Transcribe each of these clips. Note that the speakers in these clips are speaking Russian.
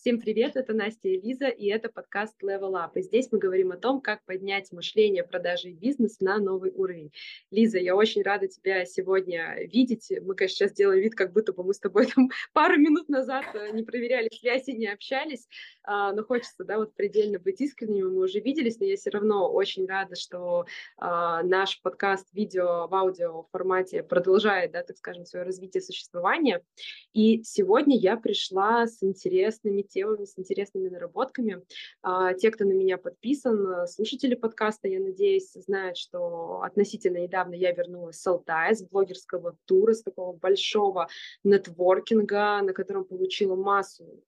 Всем привет, это Настя и Лиза, и это подкаст Level Up. И здесь мы говорим о том, как поднять мышление, продажи и бизнес на новый уровень. Лиза, я очень рада тебя сегодня видеть. Мы, конечно, сейчас делаем вид, как будто бы мы с тобой там пару минут назад э, не проверяли связь и не общались, а, но хочется, да, вот предельно быть искренними. Мы уже виделись, но я все равно очень рада, что а, наш подкаст видео в аудио формате продолжает, да, так скажем, свое развитие существования. И сегодня я пришла с интересными темами, с интересными наработками. А, те, кто на меня подписан, слушатели подкаста, я надеюсь, знают, что относительно недавно я вернулась с Алтая, с блогерского тура, с такого большого нетворкинга, на котором получила массу,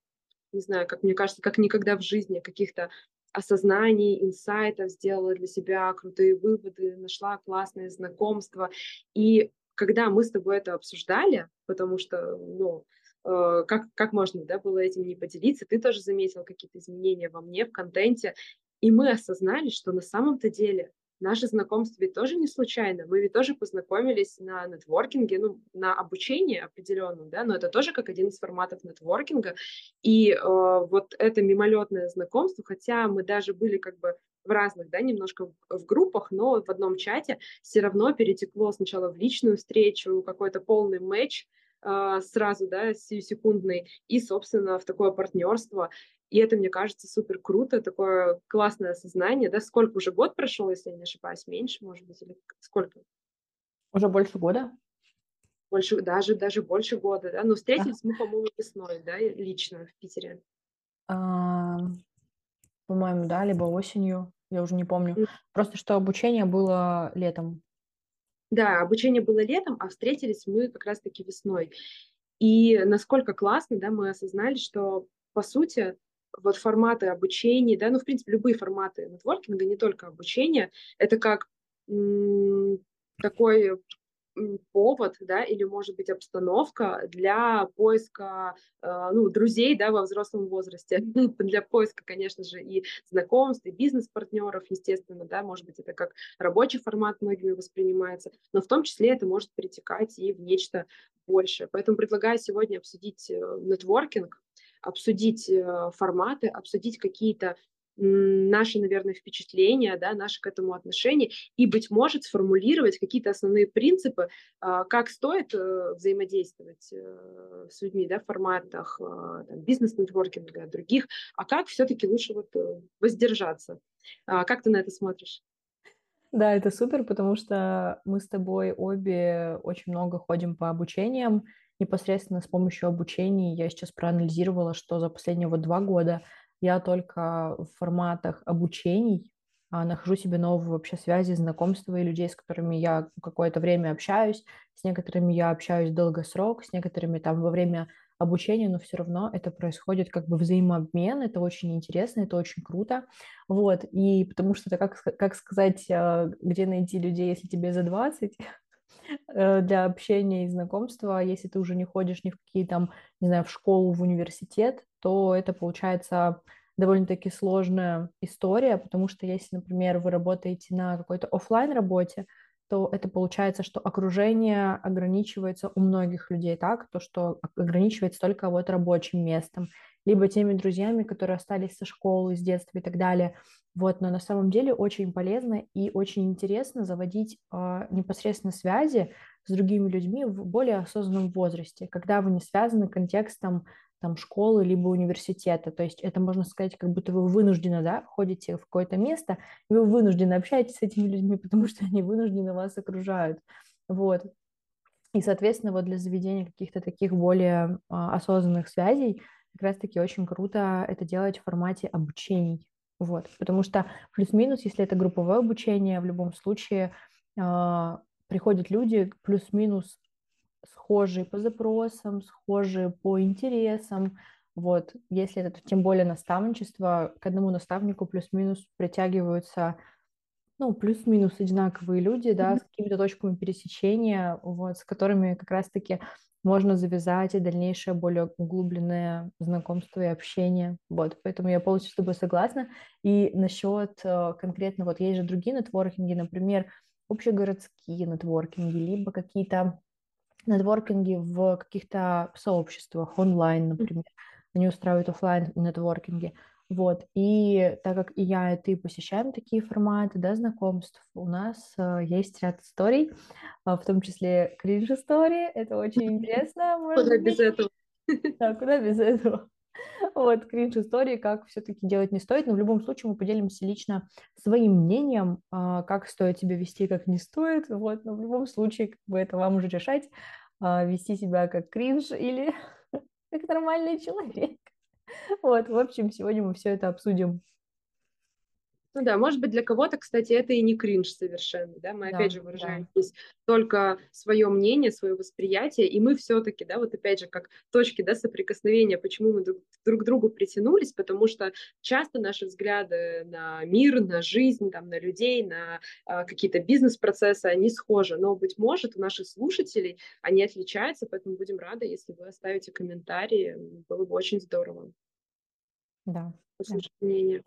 не знаю, как мне кажется, как никогда в жизни каких-то осознаний, инсайтов, сделала для себя крутые выводы, нашла классное знакомство. И когда мы с тобой это обсуждали, потому что, ну, Э, как, как можно да, было этим не поделиться. Ты тоже заметил какие-то изменения во мне, в контенте. И мы осознали, что на самом-то деле наше знакомство ведь тоже не случайно. Мы ведь тоже познакомились на нетворкинге, ну, на обучении определенном, да, но это тоже как один из форматов нетворкинга. И э, вот это мимолетное знакомство, хотя мы даже были как бы в разных, да, немножко в, группах, но в одном чате все равно перетекло сначала в личную встречу, какой-то полный матч, сразу, да, секундный, и, собственно, в такое партнерство. И это, мне кажется, супер круто, такое классное осознание, да, сколько уже год прошел, если я не ошибаюсь, меньше, может быть, или сколько? Уже больше года? Больше, даже, даже больше года, да, но встретились а? мы, по-моему, весной, да, лично в Питере. А, по-моему, да, либо осенью, я уже не помню. Mm. Просто что обучение было летом. Да, обучение было летом, а встретились мы как раз-таки весной. И насколько классно, да, мы осознали, что, по сути, вот форматы обучения, да, ну, в принципе, любые форматы нетворкинга, не только обучение, это как такой повод, да, или, может быть, обстановка для поиска, э, ну, друзей, да, во взрослом возрасте, для поиска, конечно же, и знакомств, и бизнес-партнеров, естественно, да, может быть, это как рабочий формат многими воспринимается, но в том числе это может перетекать и в нечто большее. Поэтому предлагаю сегодня обсудить э, нетворкинг, обсудить э, форматы, обсудить какие-то наши, наверное, впечатления, да, наши к этому отношения, и, быть может, сформулировать какие-то основные принципы, а, как стоит э, взаимодействовать э, с людьми да, в форматах а, бизнес-нетворкинга, других, а как все-таки лучше вот э, воздержаться. А, как ты на это смотришь? Да, это супер, потому что мы с тобой обе очень много ходим по обучениям. Непосредственно с помощью обучений я сейчас проанализировала, что за последние вот два года – я только в форматах обучений а, нахожу себе новые вообще связи, знакомства и людей, с которыми я какое-то время общаюсь, с некоторыми я общаюсь долгосрок, с некоторыми там во время обучения, но все равно это происходит как бы взаимообмен, это очень интересно, это очень круто, вот, и потому что это как, как сказать, а, где найти людей, если тебе за 20, э, для общения и знакомства, если ты уже не ходишь ни в какие там, не знаю, в школу, в университет, то это получается довольно-таки сложная история, потому что если, например, вы работаете на какой-то офлайн работе, то это получается, что окружение ограничивается у многих людей так, то, что ограничивается только вот рабочим местом, либо теми друзьями, которые остались со школы, с детства и так далее. Вот, но на самом деле очень полезно и очень интересно заводить э, непосредственно связи с другими людьми в более осознанном возрасте, когда вы не связаны контекстом там школы либо университета. То есть это, можно сказать, как будто вы вынуждены, да, ходите в какое-то место, и вы вынуждены общаетесь с этими людьми, потому что они вынуждены вас окружают. Вот. И, соответственно, вот для заведения каких-то таких более а, осознанных связей как раз-таки очень круто это делать в формате обучений. Вот. Потому что плюс-минус, если это групповое обучение, в любом случае а, приходят люди плюс-минус схожие по запросам, схожие по интересам. Вот, если это тем более наставничество, к одному наставнику плюс-минус притягиваются, ну, плюс-минус одинаковые люди, да, с какими-то точками пересечения, вот, с которыми как раз-таки можно завязать и дальнейшее более углубленное знакомство и общение. Вот, поэтому я полностью с тобой согласна. И насчет э, конкретно, вот есть же другие нетворкинги, например, общегородские нетворкинги, либо какие-то нетворкинги в каких-то сообществах онлайн, например. они устраивают офлайн нетворкинги. Вот, и так как и я, и ты посещаем такие форматы, да, знакомств, у нас э, есть ряд историй, э, в том числе кринж-истории, это очень интересно. Куда без этого? Да, куда без этого? Вот, кринж-истории, как все-таки делать не стоит, но в любом случае мы поделимся лично своим мнением, э, как стоит себя вести, как не стоит, вот, но в любом случае, как бы это вам уже решать, э, вести себя как кринж или как нормальный человек. Вот, в общем, сегодня мы все это обсудим. Ну да, может быть, для кого-то, кстати, это и не кринж совершенно, да, мы да, опять же выражаем да. здесь только свое мнение, свое восприятие, и мы все-таки, да, вот опять же, как точки, да, соприкосновения, почему мы друг, друг к другу притянулись, потому что часто наши взгляды на мир, на жизнь, там, на людей, на а, какие-то бизнес-процессы, они схожи, но, быть может, у наших слушателей они отличаются, поэтому будем рады, если вы оставите комментарии, было бы очень здорово. Да. Да. мнение.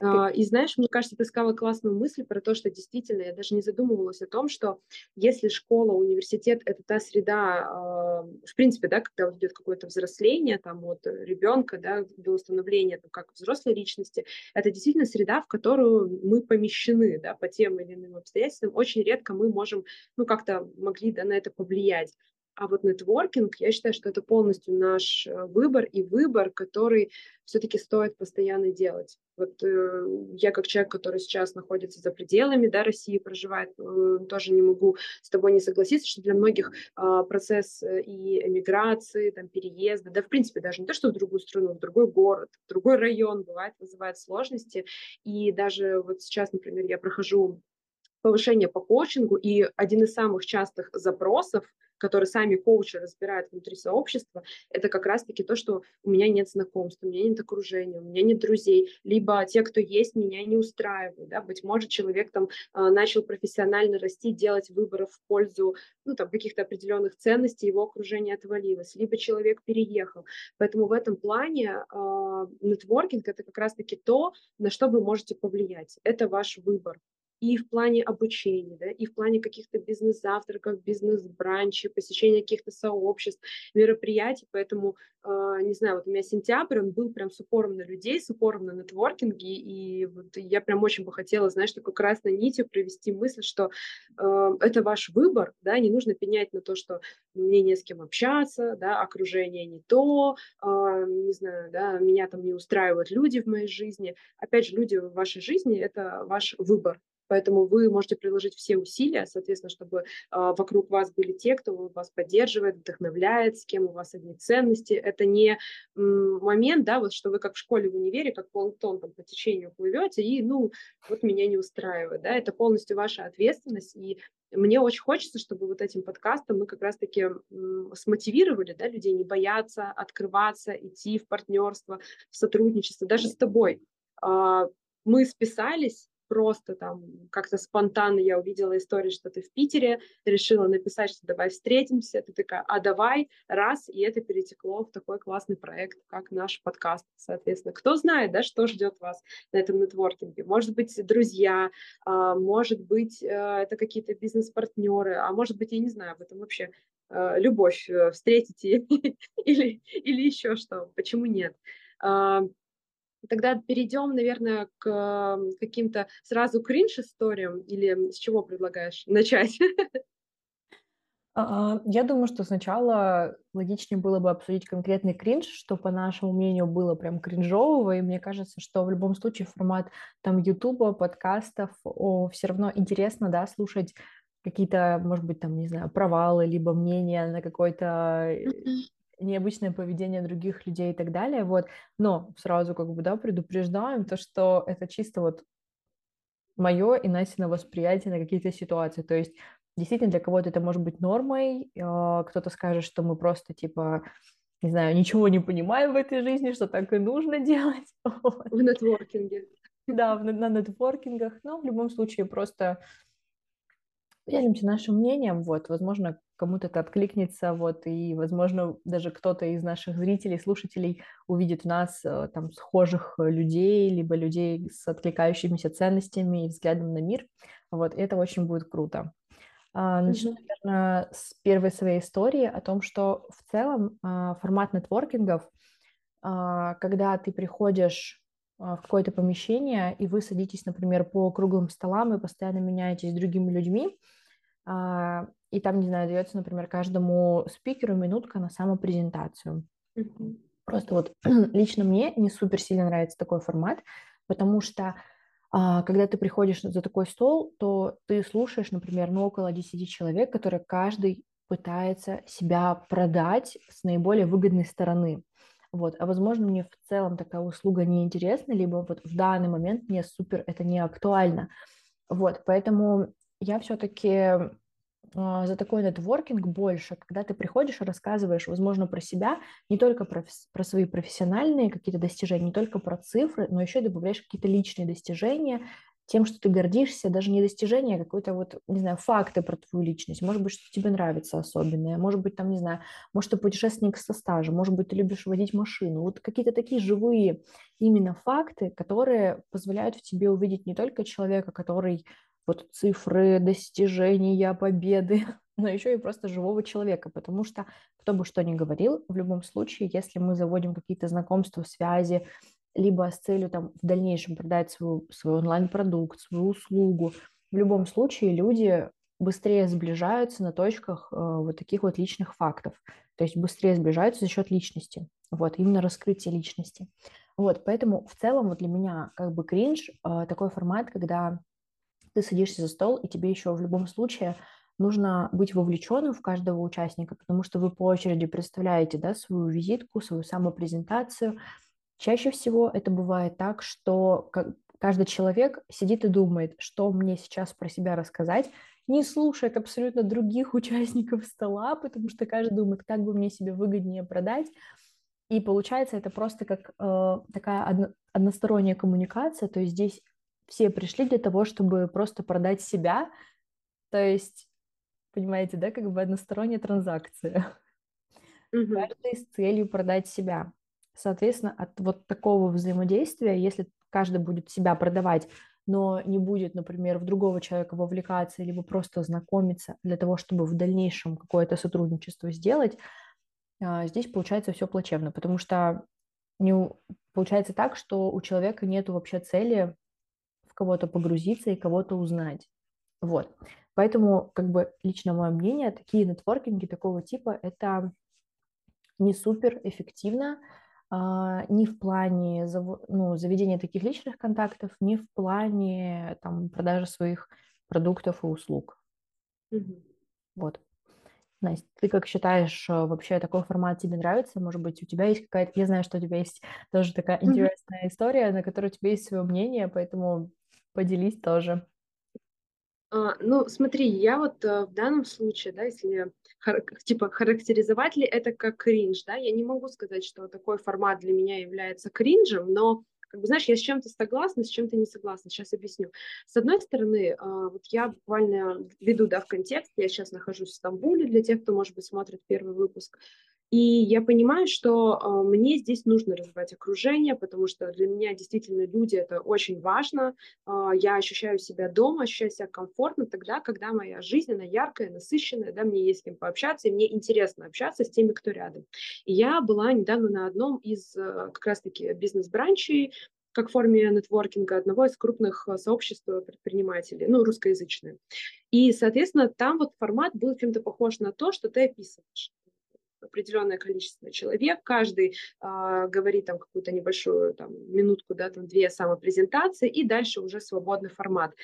А, и знаешь, мне кажется, ты сказала классную мысль про то, что действительно я даже не задумывалась о том, что если школа, университет – это та среда, а, в принципе, да, когда идет какое-то взросление там от ребенка, да, до установления там, как взрослой личности, это действительно среда, в которую мы помещены, да, по тем или иным обстоятельствам. Очень редко мы можем, ну, как-то могли, да, на это повлиять. А вот нетворкинг, я считаю, что это полностью наш э, выбор и выбор, который все-таки стоит постоянно делать. Вот э, я как человек, который сейчас находится за пределами да, России, проживает, э, тоже не могу с тобой не согласиться, что для многих э, процесс и эмиграции, там, переезда, да, в принципе, даже не то, что в другую страну, в другой город, в другой район бывает, вызывает сложности. И даже вот сейчас, например, я прохожу повышение по коучингу, и один из самых частых запросов – которые сами коучи разбирают внутри сообщества, это как раз-таки то, что у меня нет знакомств, у меня нет окружения, у меня нет друзей, либо те, кто есть, меня не устраивают. Да? Быть может, человек там а, начал профессионально расти, делать выборы в пользу ну, там, каких-то определенных ценностей, его окружение отвалилось, либо человек переехал. Поэтому в этом плане э, нетворкинг – это как раз-таки то, на что вы можете повлиять. Это ваш выбор и в плане обучения, да, и в плане каких-то бизнес-завтраков, бизнес-бранчей, посещения каких-то сообществ, мероприятий. Поэтому, э, не знаю, вот у меня сентябрь, он был прям с упором на людей, с упором на нетворкинги, и вот я прям очень бы хотела, знаешь, такой красной нитью провести мысль, что э, это ваш выбор, да, не нужно пенять на то, что мне не с кем общаться, да, окружение не то, э, не знаю, да, меня там не устраивают люди в моей жизни. Опять же, люди в вашей жизни – это ваш выбор, Поэтому вы можете приложить все усилия, соответственно, чтобы э, вокруг вас были те, кто вас поддерживает, вдохновляет, с кем у вас одни ценности. Это не момент, да, вот что вы как в школе в универе, как планктон там по течению плывете, и, ну, вот меня не устраивает, да, это полностью ваша ответственность, и мне очень хочется, чтобы вот этим подкастом мы как раз-таки смотивировали да, людей не бояться, открываться, идти в партнерство, в сотрудничество, даже с тобой. А, мы списались, просто там как-то спонтанно я увидела историю, что ты в Питере, решила написать, что давай встретимся, ты такая, а давай, раз, и это перетекло в такой классный проект, как наш подкаст, соответственно. Кто знает, да, что ждет вас на этом нетворкинге? Может быть, друзья, а, может быть, э, это какие-то бизнес-партнеры, а может быть, я не знаю, об этом вообще э, любовь э, встретите или, или еще что, почему нет? А, Тогда перейдем, наверное, к каким-то сразу кринж-историям или с чего предлагаешь начать? А, я думаю, что сначала логичнее было бы обсудить конкретный кринж, что, по нашему мнению, было прям кринжового, и мне кажется, что в любом случае формат там Ютуба, подкастов, о, все равно интересно, да, слушать какие-то, может быть, там, не знаю, провалы, либо мнения на какой-то необычное поведение других людей и так далее, вот, но сразу как бы, да, предупреждаем то, что это чисто вот мое и Настина восприятие на какие-то ситуации, то есть действительно для кого-то это может быть нормой, а, кто-то скажет, что мы просто типа не знаю, ничего не понимаем в этой жизни, что так и нужно делать. В нетворкинге. Да, на нетворкингах, но в любом случае просто делимся нашим мнением, вот, возможно, кому-то это откликнется, вот, и, возможно, даже кто-то из наших зрителей, слушателей увидит в нас э, там схожих людей, либо людей с откликающимися ценностями и взглядом на мир, вот, и это очень будет круто. А, начну, наверное, с первой своей истории о том, что в целом а, формат нетворкингов а, когда ты приходишь в какое-то помещение, и вы садитесь, например, по круглым столам и постоянно меняетесь с другими людьми, а, и там, не знаю, дается, например, каждому спикеру минутка на самопрезентацию. Mm-hmm. Просто вот лично мне не супер сильно нравится такой формат, потому что когда ты приходишь за такой стол, то ты слушаешь, например, ну, около 10 человек, которые каждый пытается себя продать с наиболее выгодной стороны. Вот. А возможно, мне в целом такая услуга не интересна, либо вот в данный момент мне супер это не актуально. Вот, поэтому я все-таки э, за такой нетворкинг больше, когда ты приходишь и рассказываешь, возможно, про себя, не только про, про свои профессиональные какие-то достижения, не только про цифры, но еще добавляешь какие-то личные достижения, тем, что ты гордишься, даже не достижение, а какой-то вот, не знаю, факты про твою личность. Может быть, что тебе нравится особенное, может быть, там, не знаю, может, ты путешественник со стажем, может быть, ты любишь водить машину. Вот какие-то такие живые именно факты, которые позволяют в тебе увидеть не только человека, который вот цифры, достижения, победы, но еще и просто живого человека, потому что кто бы что ни говорил, в любом случае, если мы заводим какие-то знакомства, связи, либо с целью там в дальнейшем продать свою, свой онлайн-продукт, свою услугу. В любом случае люди быстрее сближаются на точках э, вот таких вот личных фактов. То есть быстрее сближаются за счет личности. Вот, именно раскрытие личности. Вот, поэтому в целом вот для меня как бы кринж э, такой формат, когда ты садишься за стол, и тебе еще в любом случае нужно быть вовлеченным в каждого участника, потому что вы по очереди представляете да, свою визитку, свою самопрезентацию, Чаще всего это бывает так, что каждый человек сидит и думает, что мне сейчас про себя рассказать, не слушает абсолютно других участников стола, потому что каждый думает, как бы мне себе выгоднее продать. И получается это просто как э, такая одно, односторонняя коммуникация, то есть здесь все пришли для того, чтобы просто продать себя, то есть, понимаете, да, как бы односторонняя транзакция. Mm-hmm. Каждый с целью продать себя. Соответственно, от вот такого взаимодействия, если каждый будет себя продавать, но не будет, например, в другого человека вовлекаться, либо просто знакомиться для того, чтобы в дальнейшем какое-то сотрудничество сделать, а, здесь получается все плачевно, потому что не, получается так, что у человека нет вообще цели в кого-то погрузиться и кого-то узнать. Вот. Поэтому, как бы, лично мое мнение, такие нетворкинги такого типа – это не супер эффективно, ни в плане ну, заведения таких личных контактов, ни в плане там, продажи своих продуктов и услуг. Mm-hmm. Вот. Настя, ты как считаешь, э, вообще такой формат тебе нравится? Может быть, у тебя есть какая-то... Я знаю, что у тебя есть тоже такая mm-hmm. интересная история, на которую у тебя есть свое мнение, поэтому поделись тоже. А, ну, смотри, я вот а, в данном случае, да, если хар- типа характеризовать ли это как кринж, да, я не могу сказать, что такой формат для меня является кринжем, но как бы, знаешь, я с чем-то согласна, с чем-то не согласна. Сейчас объясню. С одной стороны, а, вот я буквально веду, да, в контекст, я сейчас нахожусь в Стамбуле, для тех, кто, может быть, смотрит первый выпуск, и я понимаю, что э, мне здесь нужно развивать окружение, потому что для меня действительно люди это очень важно. Э, я ощущаю себя дома, ощущаю себя комфортно тогда, когда моя жизнь, она яркая, насыщенная, да, мне есть с кем пообщаться, и мне интересно общаться с теми, кто рядом. И я была недавно на одном из э, как раз-таки бизнес-бранчей, как в форме нетворкинга одного из крупных сообществ предпринимателей, ну, русскоязычные. И, соответственно, там вот формат был чем-то похож на то, что ты описываешь определенное количество человек, каждый э, говорит там какую-то небольшую там, минутку, да, там две самопрезентации, и дальше уже свободный формат.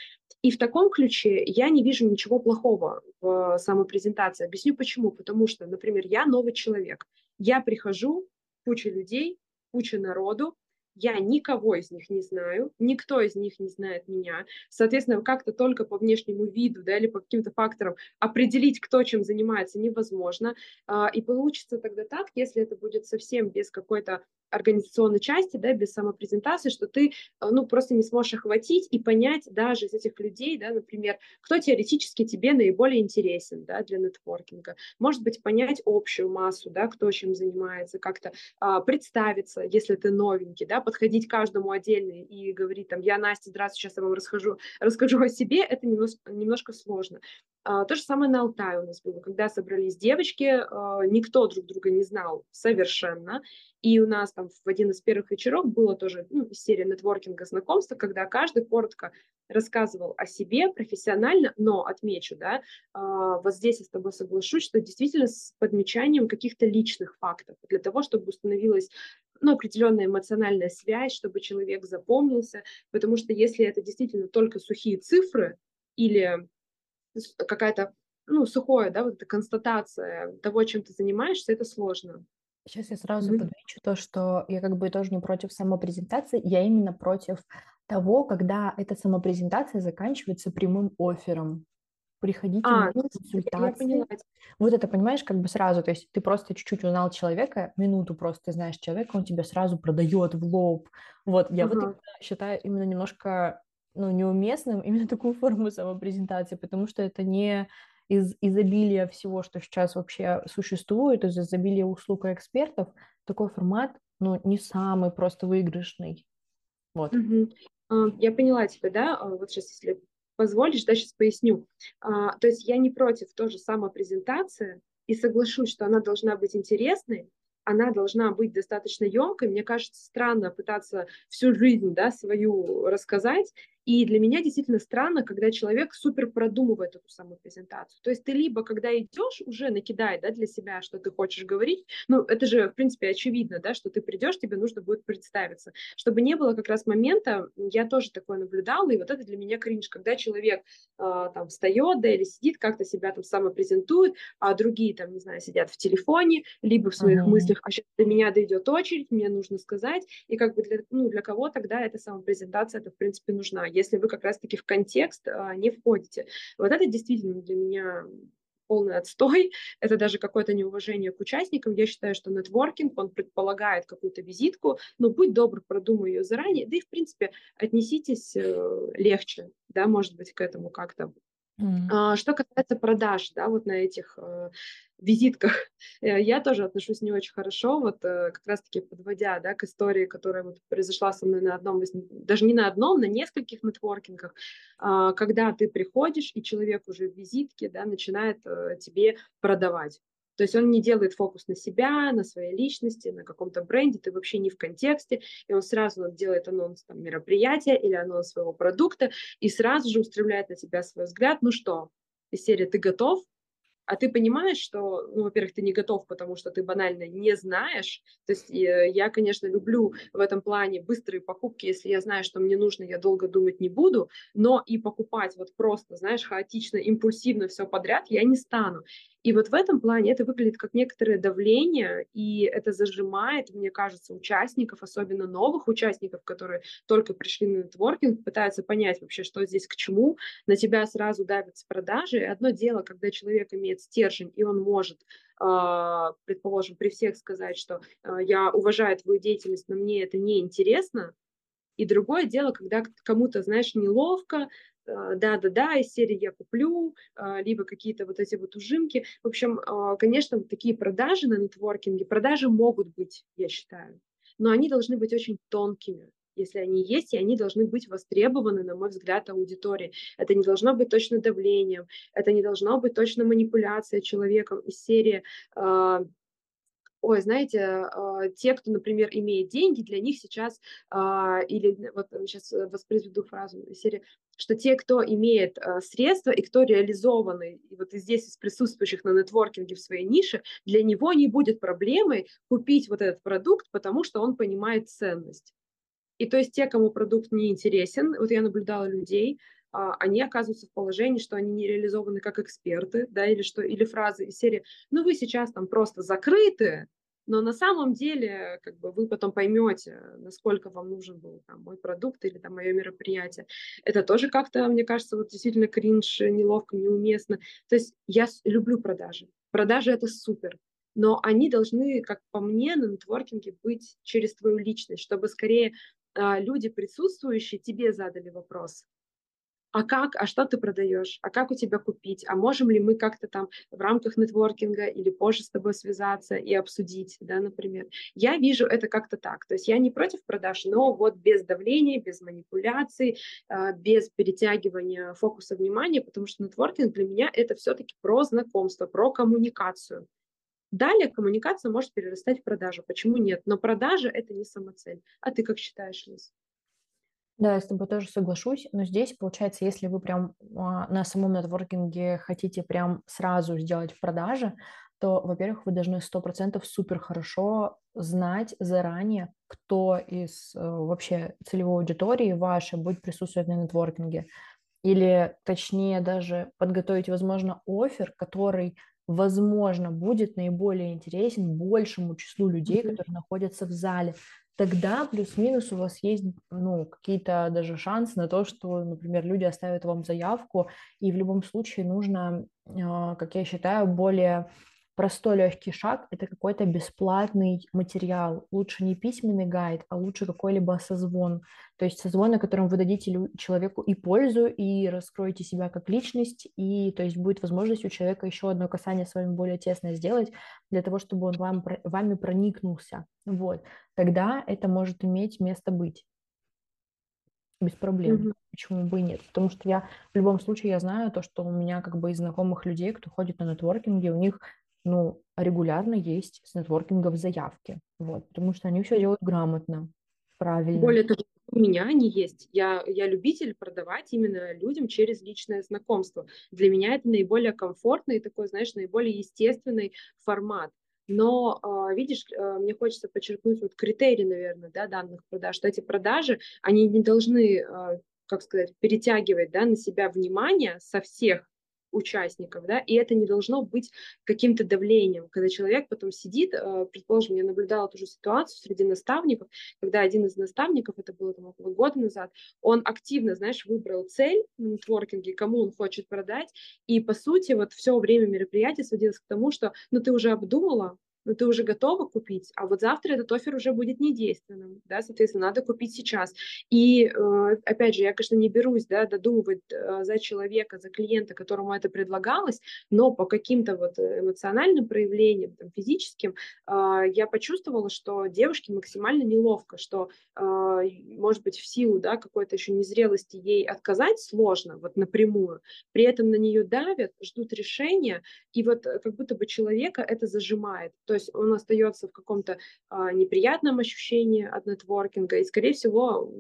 И в таком ключе я не вижу ничего плохого в самопрезентации. Объясню почему. Потому что, например, я новый человек. Я прихожу, куча людей, куча народу, я никого из них не знаю, никто из них не знает меня. Соответственно, как-то только по внешнему виду да, или по каким-то факторам определить, кто чем занимается, невозможно. А, и получится тогда так, если это будет совсем без какой-то организационной части, да, без самопрезентации, что ты, э, ну, просто не сможешь охватить и понять даже из этих людей, да, например, кто теоретически тебе наиболее интересен, да, для нетворкинга. Может быть, понять общую массу, да, кто чем занимается, как-то а, представиться, если ты новенький, да, подходить каждому отдельно и говорить там, я Настя, здравствуйте, сейчас я вам расскажу, расскажу о себе, это немножко, немножко сложно. А, то же самое на Алтае у нас было, когда собрались девочки, а, никто друг друга не знал совершенно, и у нас там в один из первых вечеров было тоже ну, серия нетворкинга знакомства, когда каждый коротко рассказывал о себе профессионально, но отмечу, да, а, вот здесь я с тобой соглашусь, что действительно с подмечанием каких-то личных фактов, для того, чтобы установилась ну, определенная эмоциональная связь, чтобы человек запомнился, потому что если это действительно только сухие цифры или какая-то, ну, сухое, да, вот эта констатация того, чем ты занимаешься, это сложно. Сейчас я сразу mm-hmm. подмечу то, что я как бы тоже не против самопрезентации, я именно против того, когда эта самопрезентация заканчивается прямым оффером. Приходите а, на консультации. Вот это, понимаешь, как бы сразу, то есть ты просто чуть-чуть узнал человека, минуту просто ты знаешь человека, он тебя сразу продает в лоб. Вот, я uh-huh. вот считаю именно немножко ну, неуместным именно такую форму самопрезентации, потому что это не из изобилия всего, что сейчас вообще существует, из изобилия услуг и экспертов, такой формат, ну, не самый просто выигрышный. Вот. Угу. Я поняла тебя, да? А, вот сейчас, если позволишь, да, сейчас поясню. А, то есть я не против тоже самопрезентации и соглашусь, что она должна быть интересной, она должна быть достаточно емкой. Мне кажется, странно пытаться всю жизнь да, свою рассказать и для меня действительно странно, когда человек супер продумывает эту самую презентацию. То есть ты либо, когда идешь, уже накидай да, для себя, что ты хочешь говорить. Ну, это же, в принципе, очевидно, да, что ты придешь, тебе нужно будет представиться. Чтобы не было как раз момента, я тоже такое наблюдала, и вот это для меня кринж, когда человек э, там встает, да, или сидит, как-то себя там самопрезентует, а другие там, не знаю, сидят в телефоне, либо в своих uh-huh. мыслях, а сейчас до меня дойдет очередь, мне нужно сказать, и как бы для, ну, для кого тогда эта самопрезентация, это, в принципе, нужна если вы как раз-таки в контекст а, не входите. Вот это действительно для меня полный отстой, это даже какое-то неуважение к участникам. Я считаю, что нетворкинг, он предполагает какую-то визитку, но будь добр, продумай ее заранее, да и, в принципе, отнеситесь э, легче, да, может быть, к этому как-то. Mm. Что касается продаж, да, вот на этих э, визитках, э, я тоже отношусь не очень хорошо, вот э, как раз-таки подводя, да, к истории, которая вот произошла со мной на одном, даже не на одном, на нескольких нетворкингах, э, когда ты приходишь, и человек уже в визитке, да, начинает э, тебе продавать. То есть он не делает фокус на себя, на своей личности, на каком-то бренде, ты вообще не в контексте, и он сразу делает анонс там, мероприятия или анонс своего продукта, и сразу же устремляет на тебя свой взгляд, ну что, из серии «ты готов?», а ты понимаешь, что, ну, во-первых, ты не готов, потому что ты банально не знаешь. То есть э, я, конечно, люблю в этом плане быстрые покупки, если я знаю, что мне нужно, я долго думать не буду, но и покупать вот просто, знаешь, хаотично, импульсивно все подряд я не стану. И вот в этом плане это выглядит как некоторое давление, и это зажимает, мне кажется, участников, особенно новых участников, которые только пришли на нетворкинг, пытаются понять вообще, что здесь к чему. На тебя сразу давятся продажи. Одно дело, когда человек имеет стержень, и он может а, предположим, при всех сказать, что а, я уважаю твою деятельность, но мне это не интересно. И другое дело, когда кому-то, знаешь, неловко, да-да-да, из серии я куплю, а, либо какие-то вот эти вот ужимки. В общем, а, конечно, такие продажи на нетворкинге, продажи могут быть, я считаю, но они должны быть очень тонкими, если они есть, и они должны быть востребованы, на мой взгляд, аудитории. Это не должно быть точно давлением, это не должно быть точно манипуляция человеком из серии а, ой, знаете, а, те, кто, например, имеет деньги, для них сейчас, а, или вот сейчас воспроизведу фразу серии, что те, кто имеет а, средства и кто реализованы, и вот здесь из присутствующих на нетворкинге в своей нише, для него не будет проблемой купить вот этот продукт, потому что он понимает ценность. И то есть те, кому продукт не интересен, вот я наблюдала людей, они оказываются в положении, что они не реализованы как эксперты, да, или что, или фразы из серии, ну вы сейчас там просто закрыты, но на самом деле, как бы вы потом поймете, насколько вам нужен был там, мой продукт или там мое мероприятие. Это тоже как-то, мне кажется, вот действительно кринж, неловко, неуместно. То есть я люблю продажи. Продажи это супер. Но они должны, как по мне, на нетворкинге быть через твою личность, чтобы скорее а, люди, присутствующие, тебе задали вопрос, а как, а что ты продаешь, а как у тебя купить, а можем ли мы как-то там в рамках нетворкинга или позже с тобой связаться и обсудить, да, например. Я вижу это как-то так, то есть я не против продаж, но вот без давления, без манипуляций, а, без перетягивания фокуса внимания, потому что нетворкинг для меня это все-таки про знакомство, про коммуникацию. Далее коммуникация может перерастать в продажу. Почему нет? Но продажа – это не самоцель. А ты как считаешь, Лиз? Да, я с тобой тоже соглашусь, но здесь, получается, если вы прям а, на самом нетворкинге хотите прям сразу сделать в продаже, то, во-первых, вы должны 100% супер хорошо знать заранее, кто из э, вообще целевой аудитории вашей будет присутствовать на нетворкинге. Или, точнее, даже подготовить, возможно, офер, который, возможно, будет наиболее интересен большему числу людей, mm-hmm. которые находятся в зале тогда плюс-минус у вас есть ну, какие-то даже шансы на то, что, например, люди оставят вам заявку, и в любом случае нужно, а, как я считаю, более простой легкий шаг – это какой-то бесплатный материал. Лучше не письменный гайд, а лучше какой-либо созвон. То есть созвон, на котором вы дадите человеку и пользу, и раскроете себя как личность, и то есть будет возможность у человека еще одно касание с вами более тесное сделать, для того, чтобы он вам, вами проникнулся. Вот. Тогда это может иметь место быть без проблем. Mm-hmm. Почему бы и нет? Потому что я в любом случае я знаю то, что у меня как бы из знакомых людей, кто ходит на нетворкинге, у них ну, регулярно есть с нетворкингов заявки, вот, потому что они все делают грамотно, правильно. Более того, у меня они есть. Я, я любитель продавать именно людям через личное знакомство. Для меня это наиболее комфортный такой, знаешь, наиболее естественный формат. Но, а, видишь, а, мне хочется подчеркнуть вот критерии, наверное, да, данных продаж, что эти продажи, они не должны, а, как сказать, перетягивать да, на себя внимание со всех участников, да, и это не должно быть каким-то давлением, когда человек потом сидит, э, предположим, я наблюдала ту же ситуацию среди наставников, когда один из наставников, это было там около года назад, он активно, знаешь, выбрал цель на нетворкинге, кому он хочет продать, и по сути вот все время мероприятия сводилось к тому, что, ну, ты уже обдумала, но ты уже готова купить, а вот завтра этот офер уже будет недейственным, да, соответственно, надо купить сейчас. И, э, опять же, я, конечно, не берусь, да, додумывать э, за человека, за клиента, которому это предлагалось, но по каким-то вот эмоциональным проявлениям, там, физическим, э, я почувствовала, что девушке максимально неловко, что, может быть, в силу, да, какой-то еще незрелости ей отказать сложно, вот напрямую, при этом на нее давят, ждут решения, и вот как будто бы человека это зажимает. То есть он остается в каком-то а, неприятном ощущении от нетворкинга, и, скорее всего,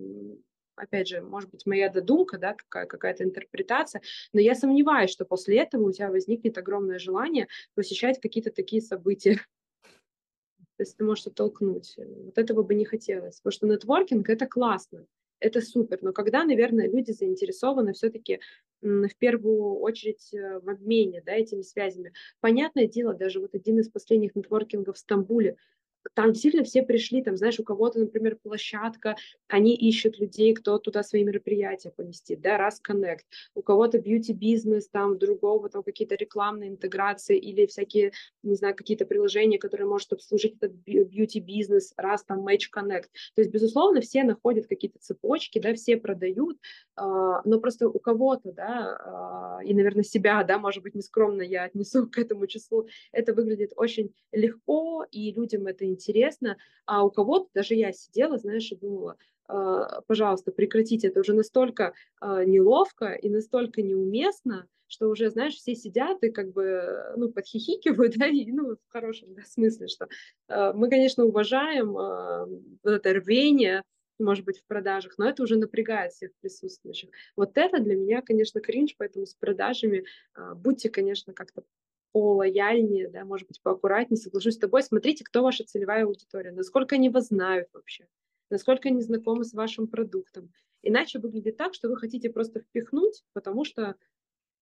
опять же, может быть, моя додумка, да, какая, какая-то интерпретация, но я сомневаюсь, что после этого у тебя возникнет огромное желание посещать какие-то такие события. То есть ты можешь оттолкнуть. Вот этого бы не хотелось, потому что нетворкинг – это классно это супер. Но когда, наверное, люди заинтересованы все-таки в первую очередь э, в обмене да, этими связями. Понятное дело, даже вот один из последних нетворкингов в Стамбуле, там действительно все пришли, там, знаешь, у кого-то, например, площадка, они ищут людей, кто туда свои мероприятия поместит, да, раз Connect, у кого-то бьюти-бизнес, там, другого там какие-то рекламные интеграции или всякие, не знаю, какие-то приложения, которые может обслужить этот бьюти-бизнес, раз там Match Connect. То есть, безусловно, все находят какие-то цепочки, да, все продают, а, но просто у кого-то, да, а, и, наверное, себя, да, может быть, нескромно я отнесу к этому числу, это выглядит очень легко, и людям это интересно, а у кого-то, даже я сидела, знаешь, и думала, «А, пожалуйста, прекратите, это уже настолько а, неловко и настолько неуместно, что уже, знаешь, все сидят и как бы, ну, подхихикивают, да, и, ну, в хорошем да, смысле, что э, мы, конечно, уважаем э, вот это рвение, может быть, в продажах, но это уже напрягает всех присутствующих. Вот это для меня, конечно, кринж, поэтому с продажами э, будьте, конечно, как-то полояльнее, да, может быть, поаккуратнее, соглашусь с тобой. Смотрите, кто ваша целевая аудитория, насколько они вас знают вообще, насколько они знакомы с вашим продуктом. Иначе выглядит так, что вы хотите просто впихнуть, потому что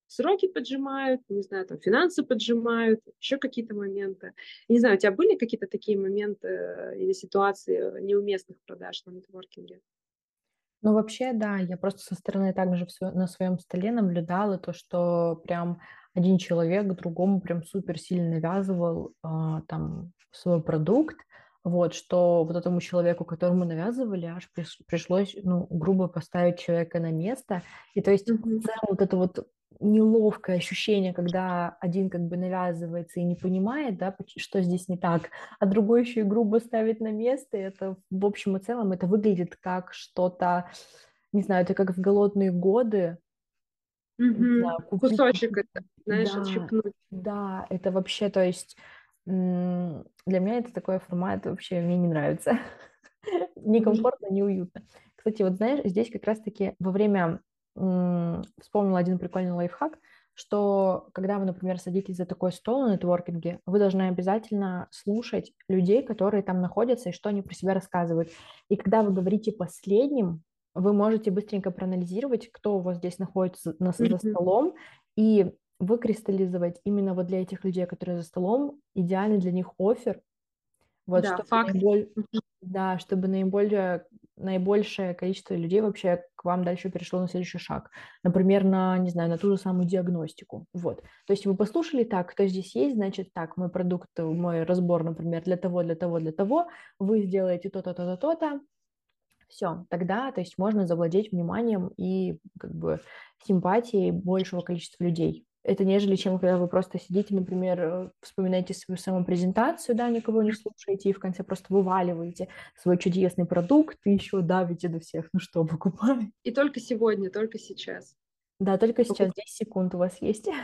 сроки поджимают, не знаю, там финансы поджимают, еще какие-то моменты. Не знаю, у тебя были какие-то такие моменты э, или ситуации неуместных продаж на нетворкинге? Ну, вообще, да, я просто со стороны также на своем столе наблюдала то, что прям один человек другому прям супер сильно навязывал а, там свой продукт, вот, что вот этому человеку, которому навязывали, аж пришлось, ну, грубо поставить человека на место. И то есть mm-hmm. в целом вот это вот неловкое ощущение, когда один как бы навязывается и не понимает, да, что здесь не так, а другой еще и грубо ставит на место, и это в общем и целом это выглядит как что-то, не знаю, это как в голодные годы, mm-hmm. да, купить... кусочек это, знаешь, да, отщипнуть. Да, это вообще, то есть для меня это такой формат вообще мне не нравится. Некомфортно, неуютно. Кстати, вот знаешь, здесь как раз-таки во время вспомнила один прикольный лайфхак, что когда вы, например, садитесь за такой стол на нетворкинге, вы должны обязательно слушать людей, которые там находятся и что они про себя рассказывают. И когда вы говорите последним, вы можете быстренько проанализировать, кто у вас здесь находится на, за столом, и выкристаллизовать именно вот для этих людей, которые за столом, идеальный для них офер, вот, да, чтобы факт. Наиболь... Да, чтобы наиболее, наибольшее количество людей вообще к вам дальше перешло на следующий шаг. Например, на, не знаю, на ту же самую диагностику. Вот. То есть вы послушали так, кто здесь есть, значит, так, мой продукт, мой разбор, например, для того, для того, для того, вы сделаете то-то, то-то, то-то, все, тогда, то есть можно завладеть вниманием и как бы симпатией большего количества людей это нежели чем когда вы просто сидите, например, э, вспоминаете свою самопрезентацию, да, никого не слушаете, и в конце просто вываливаете свой чудесный продукт, и еще давите до всех, ну что, покупай. И только сегодня, только сейчас. Да, только сейчас, 10 секунд у вас есть.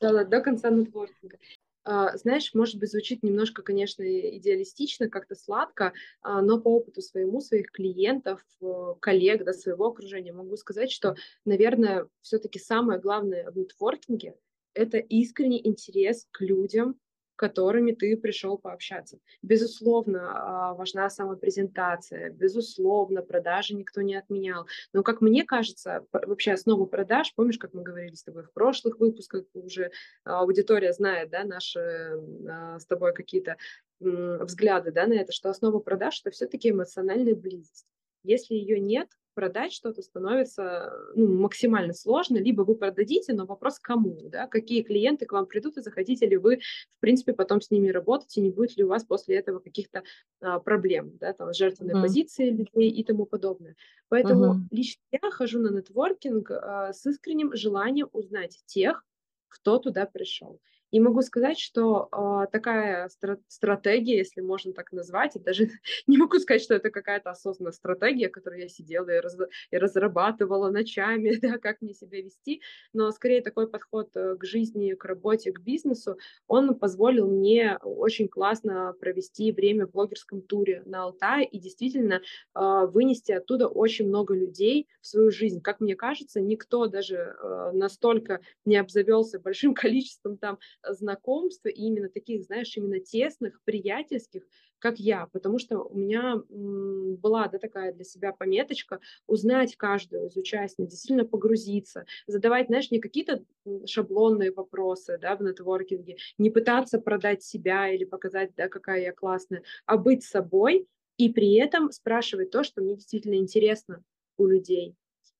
Да, до конца нетворкинга. А, знаешь, может быть, звучит немножко, конечно, идеалистично, как-то сладко, а, но по опыту своему, своих клиентов, э, коллег, да, своего окружения могу сказать, что, наверное, все-таки самое главное в нетворкинге – это искренний интерес к людям, которыми ты пришел пообщаться. Безусловно, а, важна самопрезентация, безусловно, продажи никто не отменял. Но, как мне кажется, вообще основу продаж, помнишь, как мы говорили с тобой в прошлых выпусках, уже аудитория знает, да, наши а, с тобой какие-то взгляды да, на это, что основа продаж – это все-таки эмоциональная близость. Если ее нет, продать что-то становится ну, максимально сложно. Либо вы продадите, но вопрос кому, да, какие клиенты к вам придут и захотите ли вы, в принципе, потом с ними работать, и не будет ли у вас после этого каких-то а, проблем, да, там, жертвенной mm. позиции людей и тому подобное. Поэтому mm-hmm. лично я хожу на нетворкинг а, с искренним желанием узнать тех, кто туда пришел. И могу сказать, что э, такая стра- стратегия, если можно так назвать, и даже не могу сказать, что это какая-то осознанная стратегия, которую я сидела и, раз- и разрабатывала ночами, да, как мне себя вести, но скорее такой подход э, к жизни, к работе, к бизнесу, он позволил мне очень классно провести время в блогерском туре на Алтае и действительно э, вынести оттуда очень много людей в свою жизнь. Как мне кажется, никто даже э, настолько не обзавелся большим количеством там знакомств, и именно таких, знаешь, именно тесных, приятельских, как я, потому что у меня была да, такая для себя пометочка узнать каждую из участниц, действительно погрузиться, задавать, знаешь, не какие-то шаблонные вопросы да, в нетворкинге, не пытаться продать себя или показать, да, какая я классная, а быть собой и при этом спрашивать то, что мне действительно интересно у людей.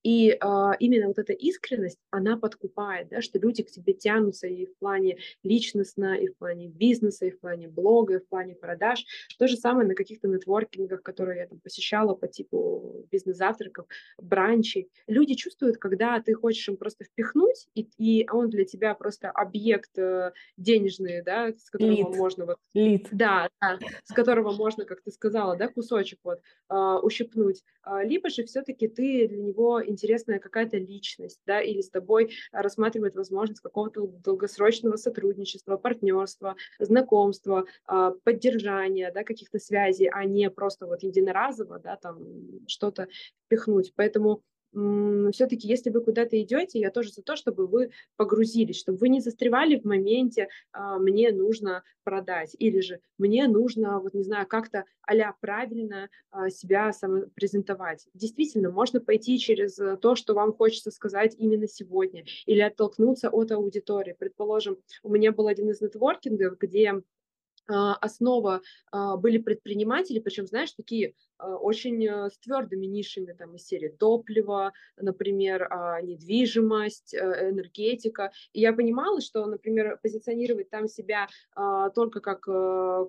И э, именно вот эта искренность, она подкупает, да, что люди к тебе тянутся и в плане личностно, и в плане бизнеса, и в плане блога, и в плане продаж. То же самое на каких-то нетворкингах, которые я там посещала по типу бизнес-завтраков, бранчей. Люди чувствуют, когда ты хочешь им просто впихнуть, и, и он для тебя просто объект э, денежный, да, с которого Лид. можно вот... Лид. Да, да, с которого можно, как ты сказала, да, кусочек вот э, ущипнуть. Э, либо же все-таки ты для него интересная какая-то личность, да, или с тобой рассматривает возможность какого-то долгосрочного сотрудничества, партнерства, знакомства, а, поддержания, да, каких-то связей, а не просто вот единоразово, да, там что-то пихнуть. Поэтому все-таки, если вы куда-то идете, я тоже за то, чтобы вы погрузились, чтобы вы не застревали в моменте а, «мне нужно продать» или же «мне нужно, вот не знаю, как-то а правильно а, себя самопрезентовать». Действительно, можно пойти через то, что вам хочется сказать именно сегодня, или оттолкнуться от аудитории. Предположим, у меня был один из нетворкингов, где основа были предприниматели, причем, знаешь, такие очень с твердыми нишами там из серии топлива, например, а, недвижимость, энергетика. И я понимала, что, например, позиционировать там себя только как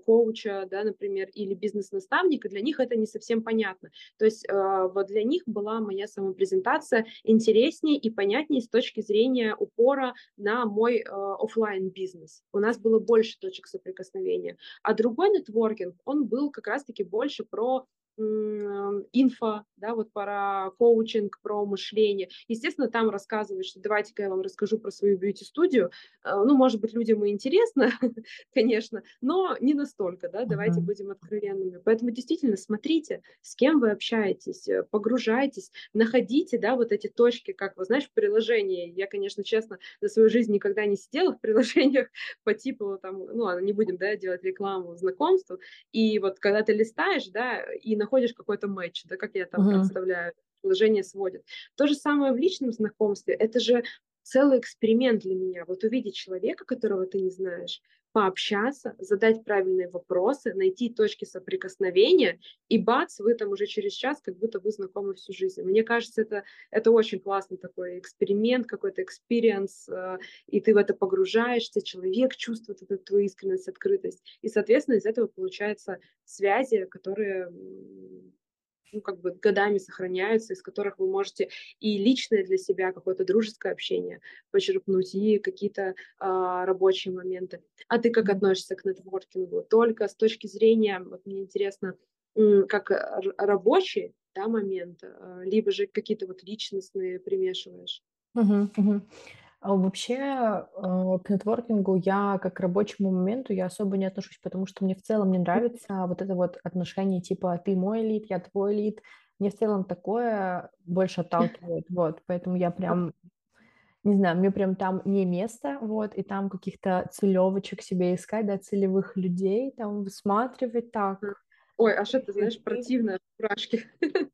коуча, да, например, или бизнес-наставника, для них это не совсем понятно. То есть вот для них была моя самопрезентация интереснее и понятнее с точки зрения упора на мой офлайн бизнес. У нас было больше точек соприкосновения. А другой нетворкинг, он был как раз-таки больше про инфо, да, вот про коучинг, про мышление. Естественно, там рассказывают, что давайте-ка я вам расскажу про свою бьюти-студию. Э, ну, может быть, людям и интересно, конечно, но не настолько, да, давайте uh-huh. будем откровенными. Поэтому действительно смотрите, с кем вы общаетесь, э, погружайтесь, находите, да, вот эти точки, как вы знаешь, в приложении. Я, конечно, честно, за свою жизнь никогда не сидела в приложениях по типу, там, ну, не будем, да, делать рекламу знакомству. И вот когда ты листаешь, да, и находишь какой-то матч, да, как я там uh-huh. представляю, приложение сводит. То же самое в личном знакомстве. Это же целый эксперимент для меня. Вот увидеть человека, которого ты не знаешь, пообщаться, задать правильные вопросы, найти точки соприкосновения, и бац, вы там уже через час как будто вы знакомы всю жизнь. Мне кажется, это, это очень классный такой эксперимент, какой-то experience, э, и ты в это погружаешься, человек чувствует эту твою искренность, открытость, и, соответственно, из этого получаются связи, которые ну, как бы годами сохраняются, из которых вы можете и личное для себя какое-то дружеское общение почерпнуть, и какие-то а, рабочие моменты. А ты как относишься к нетворкингу? Только с точки зрения, вот мне интересно, как рабочий да, момент, а, либо же какие-то вот личностные примешиваешь? Угу, угу. А вообще, э, к нетворкингу я как к рабочему моменту я особо не отношусь, потому что мне в целом не нравится вот это вот отношение типа ты мой лид, я твой лид. Мне в целом такое больше отталкивает, вот, поэтому я прям, не знаю, мне прям там не место, вот, и там каких-то целевочек себе искать, да, целевых людей, там высматривать так. Ой, а что ты знаешь, противно, мурашки.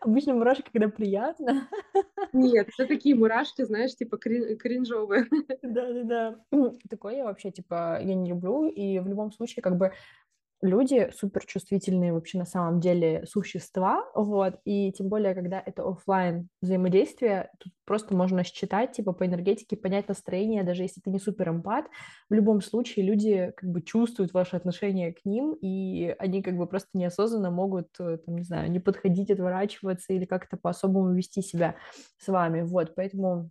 Обычно мурашки, когда приятно. Нет, это такие мурашки, знаешь, типа крин- кринжовые. Да-да-да. Такое я вообще, типа, я не люблю, и в любом случае, как бы, люди суперчувствительные вообще на самом деле существа, вот, и тем более, когда это офлайн взаимодействие, тут просто можно считать, типа, по энергетике, понять настроение, даже если ты не супер эмпат, в любом случае люди как бы чувствуют ваше отношение к ним, и они как бы просто неосознанно могут, э, там, не знаю, не подходить, отворачиваться или как-то по-особому вести себя с вами, вот, поэтому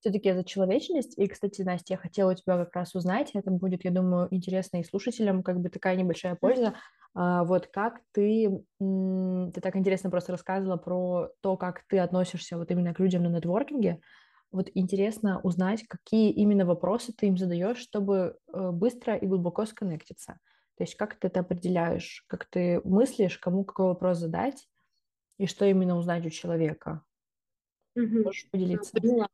все-таки за человечность. И, кстати, Настя, я хотела у тебя как раз узнать, это будет, я думаю, интересно и слушателям, как бы такая небольшая польза. А, вот как ты, ты так интересно просто рассказывала про то, как ты относишься вот именно к людям на нетворкинге. Вот интересно узнать, какие именно вопросы ты им задаешь, чтобы э, быстро и глубоко сконнектиться. То есть как ты это определяешь, как ты мыслишь, кому какой вопрос задать и что именно узнать у человека. Угу. Можешь поделиться? Поняла.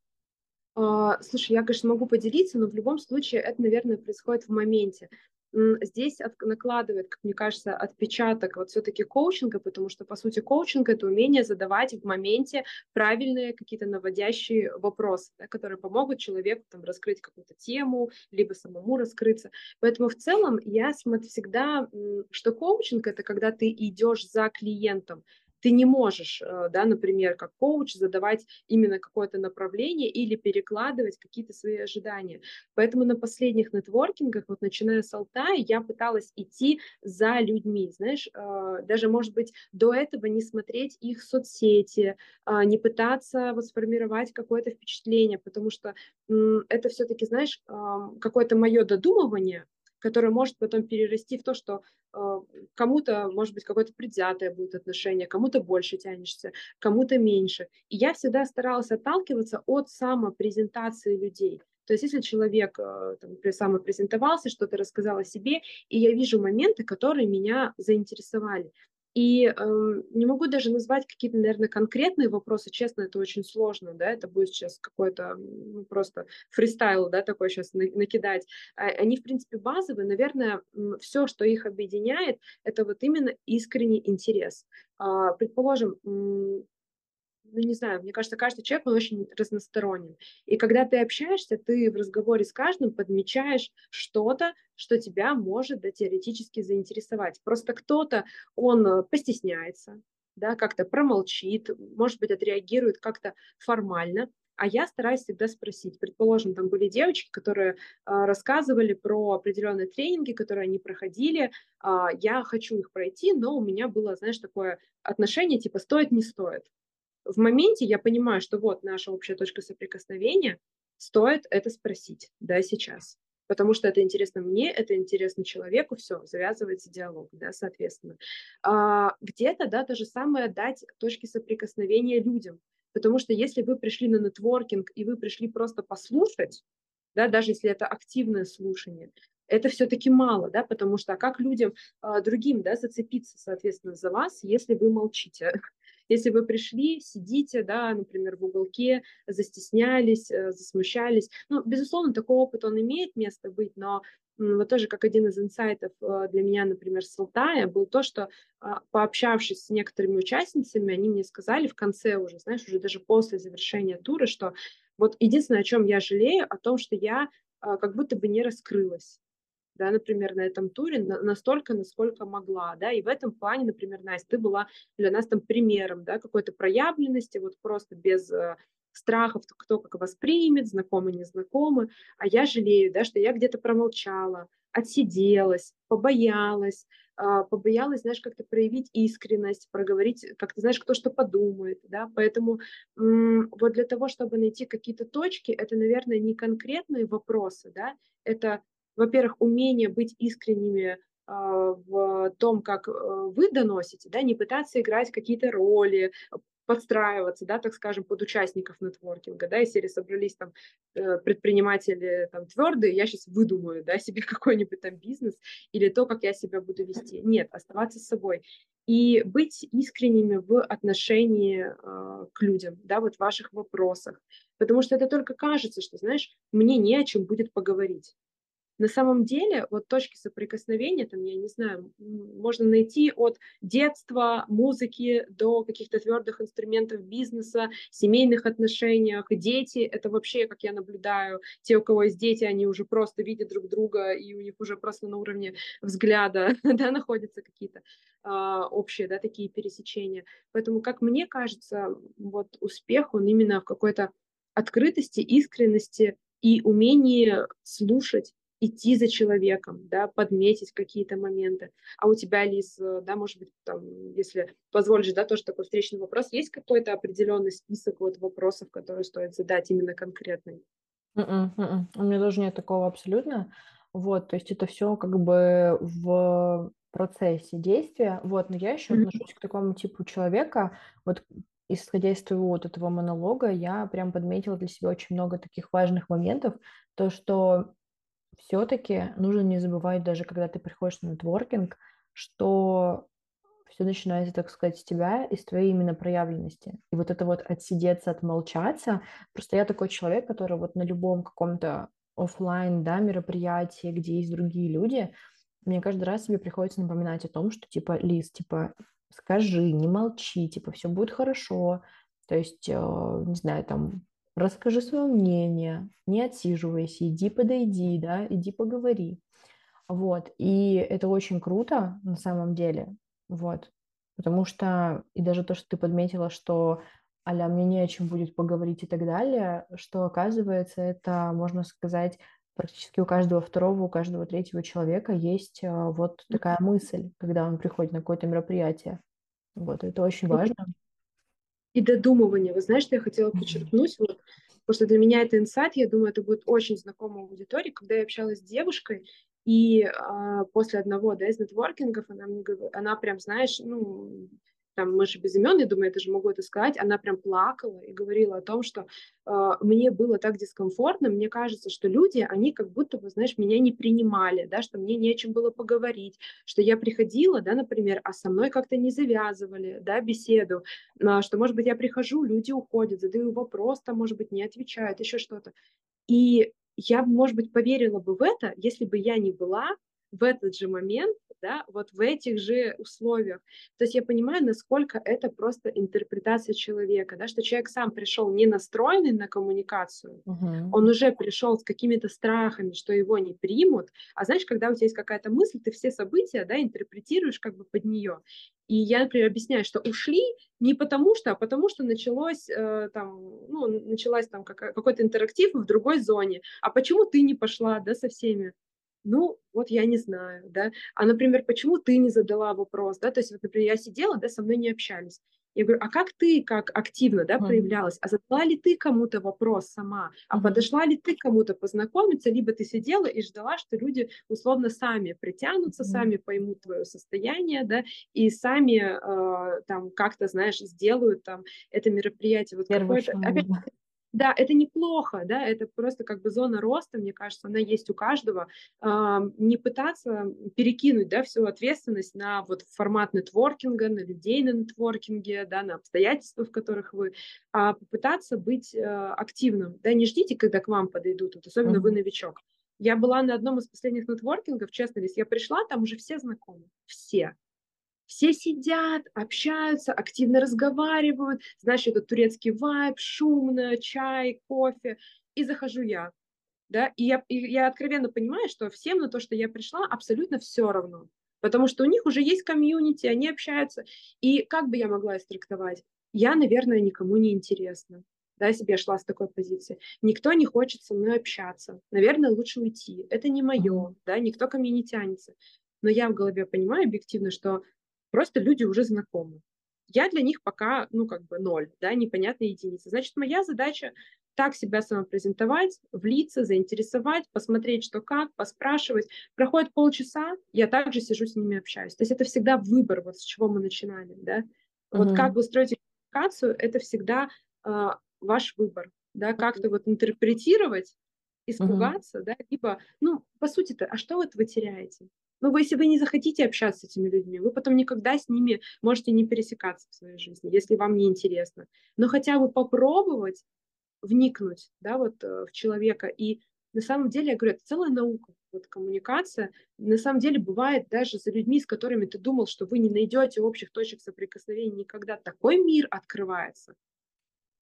А, слушай, я, конечно, могу поделиться, но в любом случае это, наверное, происходит в моменте. Здесь от, накладывает, как мне кажется, отпечаток вот все-таки коучинга, потому что, по сути, коучинг — это умение задавать в моменте правильные какие-то наводящие вопросы, да, которые помогут человеку там, раскрыть какую-то тему, либо самому раскрыться. Поэтому в целом я всегда, что коучинг — это когда ты идешь за клиентом, ты не можешь, э, да, например, как коуч задавать именно какое-то направление или перекладывать какие-то свои ожидания. Поэтому на последних нетворкингах, вот начиная с Алтая, я пыталась идти за людьми, знаешь, э, даже, может быть, до этого не смотреть их соцсети, а, не пытаться вот сформировать какое-то впечатление, потому что это все-таки, знаешь, какое-то мое додумывание, которое может потом перерасти в то, что э, кому-то, может быть, какое-то предвзятое будет отношение, кому-то больше тянешься, кому-то меньше. И я всегда старалась отталкиваться от самопрезентации людей. То есть если человек э, там, самопрезентовался, что-то рассказал о себе, и я вижу моменты, которые меня заинтересовали. И э, не могу даже назвать какие-то, наверное, конкретные вопросы. Честно, это очень сложно, да, это будет сейчас какой-то ну, просто фристайл, да, такой сейчас накидать. А, они, в принципе, базовые. Наверное, все, что их объединяет, это вот именно искренний интерес. А, предположим, ну, не знаю, мне кажется, каждый человек, он очень разносторонен. И когда ты общаешься, ты в разговоре с каждым подмечаешь что-то, что тебя может да, теоретически заинтересовать. Просто кто-то, он э, постесняется, да, как-то промолчит, может быть, отреагирует как-то формально, а я стараюсь всегда спросить. Предположим, там были девочки, которые э, рассказывали про определенные тренинги, которые они проходили. Э, я хочу их пройти, но у меня было, знаешь, такое отношение типа стоит, не стоит. В моменте я понимаю, что вот наша общая точка соприкосновения, стоит это спросить, да, сейчас. Потому что это интересно мне, это интересно человеку, все, завязывается диалог, да, соответственно. А, где-то, да, то же самое дать точки соприкосновения людям. Потому что если вы пришли на нетворкинг и вы пришли просто послушать, да, даже если это активное слушание, это все-таки мало, да, потому что а как людям а, другим, да, зацепиться, соответственно, за вас, если вы молчите? Если вы пришли, сидите, да, например, в уголке, застеснялись, э, засмущались, ну, безусловно, такой опыт, он имеет место быть, но вот тоже как один из инсайтов э, для меня, например, с Алтая, был то, что а, пообщавшись с некоторыми участницами, они мне сказали в конце уже, знаешь, уже даже после завершения тура, что вот единственное, о чем я жалею, о том, что я а, как будто бы не раскрылась да, например, на этом туре настолько, насколько могла, да, и в этом плане, например, Настя, ты была для нас там примером, да, какой-то проявленности, вот просто без э, страхов, кто как воспримет, знакомый, незнакомый, а я жалею, да, что я где-то промолчала, отсиделась, побоялась, э, побоялась, знаешь, как-то проявить искренность, проговорить, как ты знаешь, кто что подумает, да, поэтому вот для того, чтобы найти какие-то точки, это, наверное, не конкретные вопросы, да, это во-первых, умение быть искренними а, в том, как э, вы доносите, да, не пытаться играть какие-то роли, подстраиваться, да, так скажем, под участников нетворкинга, да, если собрались там э, предприниматели там твердые, я сейчас выдумаю, да, себе какой-нибудь там бизнес или то, как я себя буду вести. Нет, оставаться с собой и быть искренними в отношении э, к людям, да, вот в ваших вопросах, потому что это только кажется, что, знаешь, мне не о чем будет поговорить. На самом деле, вот точки соприкосновения, там, я не знаю, можно найти от детства, музыки до каких-то твердых инструментов бизнеса, семейных отношениях. Дети, это вообще, как я наблюдаю, те, у кого есть дети, они уже просто видят друг друга, и у них уже просто на уровне взгляда да, находятся какие-то а, общие, да, такие пересечения. Поэтому, как мне кажется, вот успех, он именно в какой-то открытости, искренности и умении слушать идти за человеком, да, подметить какие-то моменты. А у тебя, Лиз, э, да, может быть, там, если позволишь, да, тоже такой встречный вопрос, есть какой-то определенный список вот вопросов, которые стоит задать именно конкретный? Mm-mm, mm-mm. У меня тоже нет такого абсолютно. Вот, то есть это все как бы в процессе действия. Вот, но я еще mm-hmm. отношусь к такому типу человека. Вот исходя из твоего вот этого монолога, я прям подметила для себя очень много таких важных моментов. То, что все-таки нужно не забывать, даже когда ты приходишь на нетворкинг, что все начинается, так сказать, с тебя и с твоей именно проявленности. И вот это вот отсидеться, отмолчаться. Просто я такой человек, который вот на любом каком-то офлайн, да, мероприятии, где есть другие люди, мне каждый раз себе приходится напоминать о том, что типа, Лиз, типа, скажи, не молчи, типа, все будет хорошо. То есть, э, не знаю, там, расскажи свое мнение, не отсиживайся, иди подойди, да, иди поговори. Вот, и это очень круто на самом деле, вот, потому что, и даже то, что ты подметила, что аля мне не о чем будет поговорить и так далее, что оказывается, это, можно сказать, практически у каждого второго, у каждого третьего человека есть э, вот такая мысль, когда он приходит на какое-то мероприятие. Вот, это очень важно и додумывание. Вы знаете, что я хотела подчеркнуть? Вот, потому что для меня это инсайт, я думаю, это будет очень знакомо аудитории. Когда я общалась с девушкой, и а, после одного да, из нетворкингов она мне говорит, она прям, знаешь, ну, там мы же без имен, я думаю, это же могу это сказать, она прям плакала и говорила о том, что э, мне было так дискомфортно, мне кажется, что люди, они как будто бы, знаешь, меня не принимали, да, что мне не о чем было поговорить, что я приходила, да, например, а со мной как-то не завязывали, да, беседу, э, что, может быть, я прихожу, люди уходят, задаю вопрос, там, может быть, не отвечают, еще что-то. И я, может быть, поверила бы в это, если бы я не была в этот же момент да, вот в этих же условиях. То есть я понимаю, насколько это просто интерпретация человека, да, что человек сам пришел не настроенный на коммуникацию, uh-huh. он уже пришел с какими-то страхами, что его не примут, а знаешь, когда у тебя есть какая-то мысль, ты все события, да, интерпретируешь как бы под нее. И я, например, объясняю, что ушли не потому что, а потому что началось э, там, ну, началась там какой-то интерактив в другой зоне. А почему ты не пошла, да, со всеми? Ну, вот я не знаю, да. А, например, почему ты не задала вопрос, да? То есть, вот, например, я сидела, да, со мной не общались. Я говорю, а как ты, как активно, да, проявлялась? А задала ли ты кому-то вопрос сама? А mm-hmm. подошла ли ты кому-то познакомиться? Либо ты сидела и ждала, что люди условно сами притянутся, mm-hmm. сами поймут твое состояние, да, и сами э, там как-то, знаешь, сделают там это мероприятие. Вот какое-то, опять, да, это неплохо, да, это просто как бы зона роста, мне кажется, она есть у каждого. Не пытаться перекинуть, да, всю ответственность на вот формат нетворкинга, на людей на нетворкинге, да, на обстоятельства, в которых вы, а попытаться быть э, активным, да, не ждите, когда к вам подойдут, вот особенно mm-hmm. вы новичок. Я была на одном из последних нетворкингов, честно, если я пришла, там уже все знакомы, все. Все сидят, общаются, активно разговаривают. Знаешь, это турецкий вайб, шумно, чай, кофе. И захожу я. Да? И, я, и я откровенно понимаю, что всем на то, что я пришла, абсолютно все равно. Потому что у них уже есть комьюнити, они общаются. И как бы я могла это трактовать? Я, наверное, никому не интересна. Да, если бы я шла с такой позиции. Никто не хочет со мной общаться. Наверное, лучше уйти. Это не мое, да, никто ко мне не тянется. Но я в голове понимаю объективно, что Просто люди уже знакомы. Я для них пока, ну, как бы ноль, да, непонятная единица. Значит, моя задача так себя самопрезентовать, влиться, заинтересовать, посмотреть, что как, поспрашивать. Проходит полчаса, я также сижу с ними общаюсь. То есть это всегда выбор, вот с чего мы начинали, да. Mm-hmm. Вот как вы строите коммуникацию, это всегда э, ваш выбор, да, как-то вот интерпретировать, испугаться, mm-hmm. да, либо, ну, по сути-то, а что вот вы теряете? Ну, если вы не захотите общаться с этими людьми, вы потом никогда с ними можете не пересекаться в своей жизни, если вам не интересно. Но хотя бы попробовать вникнуть, да, вот э, в человека. И на самом деле, я говорю, это целая наука, вот коммуникация. На самом деле бывает даже за людьми, с которыми ты думал, что вы не найдете общих точек соприкосновения никогда, такой мир открывается,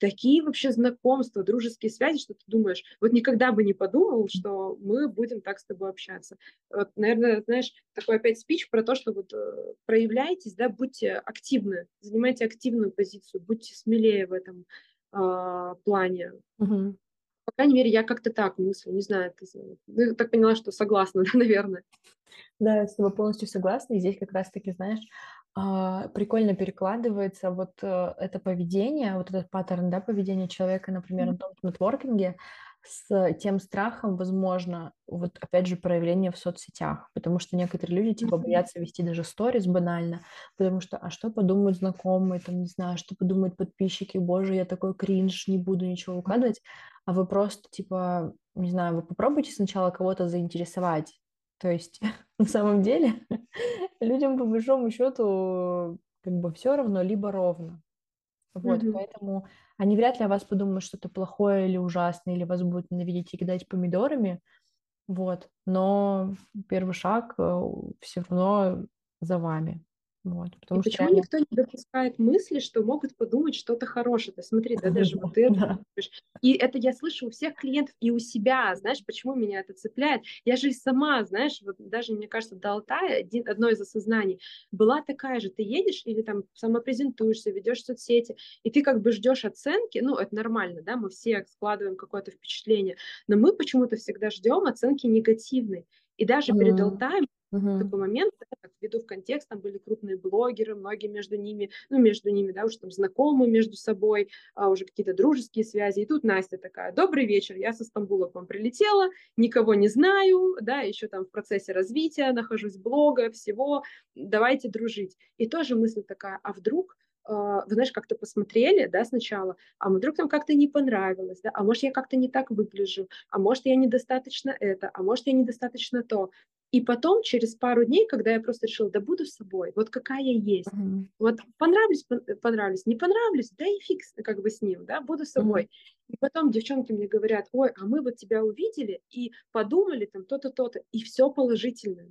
такие вообще знакомства, дружеские связи, что ты думаешь, вот никогда бы не подумал, что мы будем так с тобой общаться. Вот, наверное, знаешь, такой опять спич про то, что вот э, проявляйтесь, да, будьте активны, занимайте активную позицию, будьте смелее в этом э, плане. Угу. По крайней мере, я как-то так мыслю, не знаю, ты, ты так поняла, что согласна, да, наверное. Да, я с тобой полностью согласна. И здесь как раз-таки, знаешь, прикольно перекладывается вот э, это поведение, вот этот паттерн, да, поведения человека, например, на том нетворкинге, с тем страхом, возможно, вот опять же проявление в соцсетях, потому что некоторые люди типа боятся вести даже сторис банально, потому что а что подумают знакомые, там не знаю, что подумают подписчики, боже, я такой кринж, не буду ничего выкладывать, а вы просто типа, не знаю, вы попробуйте сначала кого-то заинтересовать, то есть на самом деле людям по большому счету как бы все равно, либо ровно. Вот, mm-hmm. поэтому они вряд ли о вас подумают что-то плохое или ужасное, или вас будут ненавидеть и кидать помидорами. Вот, но первый шаг э, все равно за вами. Вот, потому и что почему реально... никто не допускает мысли, что могут подумать что-то хорошее? Ты смотри, да, даже вот ты это И это я слышу у всех клиентов и у себя, знаешь, почему меня это цепляет? Я же и сама, знаешь, вот даже, мне кажется, до Алтая, один, одно из осознаний, была такая же, ты едешь или там самопрезентуешься, ведешь соцсети, и ты как бы ждешь оценки, ну, это нормально, да, мы все складываем какое-то впечатление, но мы почему-то всегда ждем оценки негативной. И даже mm-hmm. перед Алтаем Uh-huh. такой момент, да, как введу в контекст, там были крупные блогеры, многие между ними, ну, между ними, да, уже там знакомы между собой, а, уже какие-то дружеские связи. И тут Настя такая, добрый вечер, я со Стамбула к вам прилетела, никого не знаю, да, еще там в процессе развития, нахожусь блога, всего, давайте дружить. И тоже мысль такая, а вдруг Uh, вы знаешь, как-то посмотрели, да, сначала, а вдруг нам как-то не понравилось, да, а может я как-то не так выгляжу, а может я недостаточно это, а может я недостаточно то. И потом, через пару дней, когда я просто решила, да буду с собой, вот какая я есть. Uh-huh. Вот понравлюсь, понравлюсь, не понравлюсь, да и фиг как бы с ним, да, буду с собой. Uh-huh. И потом девчонки мне говорят, ой, а мы вот тебя увидели и подумали там то-то, то-то, и все положительно.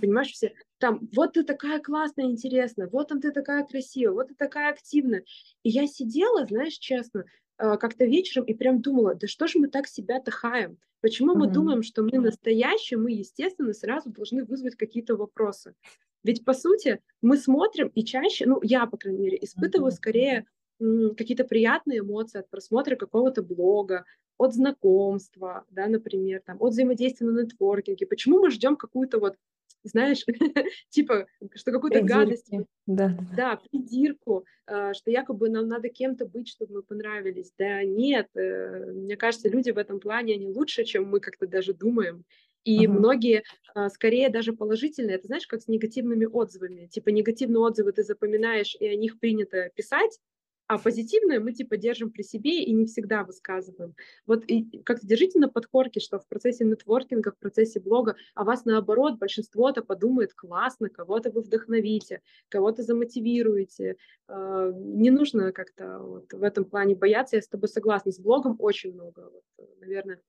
Понимаешь, все там, вот ты такая классная, интересная, вот там ты такая красивая, вот ты такая активная. И я сидела, знаешь, честно, э, как-то вечером и прям думала, да что же мы так себя-то хаем? Почему мы думаем, что мы настоящие, мы, естественно, сразу должны вызвать какие-то вопросы? Ведь, по сути, мы смотрим и чаще, ну, я, по крайней мере, испытываю скорее какие-то приятные эмоции от просмотра какого-то блога, от знакомства, да, например, там, от взаимодействия на нетворкинге. Почему мы ждем какую-то вот, знаешь, типа, что какую-то гадость, да, да, придирку, э, что якобы нам надо кем-то быть, чтобы мы понравились. Да нет, э, мне кажется, люди в этом плане, они лучше, чем мы как-то даже думаем. И uh-huh. многие а, скорее даже положительные. Это знаешь, как с негативными отзывами. Типа негативные отзывы ты запоминаешь, и о них принято писать, а позитивное мы типа держим при себе и не всегда высказываем. Вот и как-то держите на подкорке, что в процессе нетворкинга, в процессе блога, а вас наоборот большинство-то подумает классно, кого-то вы вдохновите, кого-то замотивируете. А, не нужно как-то вот в этом плане бояться, я с тобой согласна. С блогом очень много, вот, наверное,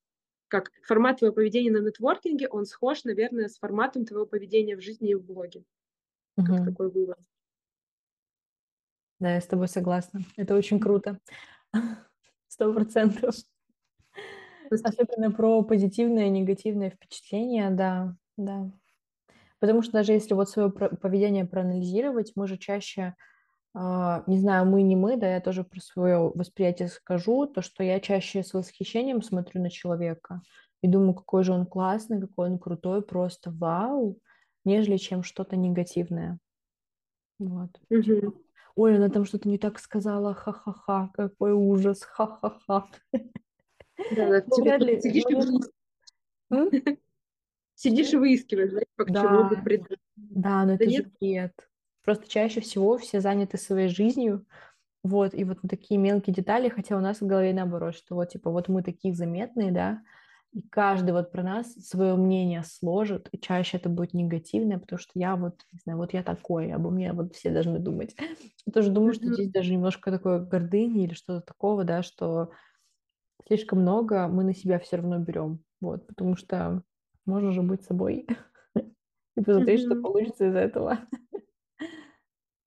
как формат твоего поведения на нетворкинге, он схож, наверное, с форматом твоего поведения в жизни и в блоге. Как угу. такой вывод. Да, я с тобой согласна. Это очень круто. Сто процентов. Особенно про позитивное и негативное впечатление, да, да. Потому что даже если вот свое поведение проанализировать, мы же чаще, э, не знаю, мы не мы, да, я тоже про свое восприятие скажу, то, что я чаще с восхищением смотрю на человека и думаю, какой же он классный, какой он крутой, просто вау, нежели чем что-то негативное. Вот. Угу ой, она там что-то не так сказала, ха-ха-ха, какой ужас, ха-ха-ха. Да, да, ну, сидишь, и... сидишь и выискиваешь, да, к да. чему бы придать. Да, но да это нет? же бред. Просто чаще всего все заняты своей жизнью, вот, и вот такие мелкие детали, хотя у нас в голове наоборот, что вот, типа, вот мы такие заметные, да, и каждый вот про нас свое мнение сложит, и чаще это будет негативное, потому что я вот, не знаю, вот я такой, обо мне вот все должны думать. Я тоже думаю, что здесь даже немножко такое гордыни или что-то такого, да, что слишком много мы на себя все равно берем, вот, потому что можно же быть собой и посмотреть, что получится из этого.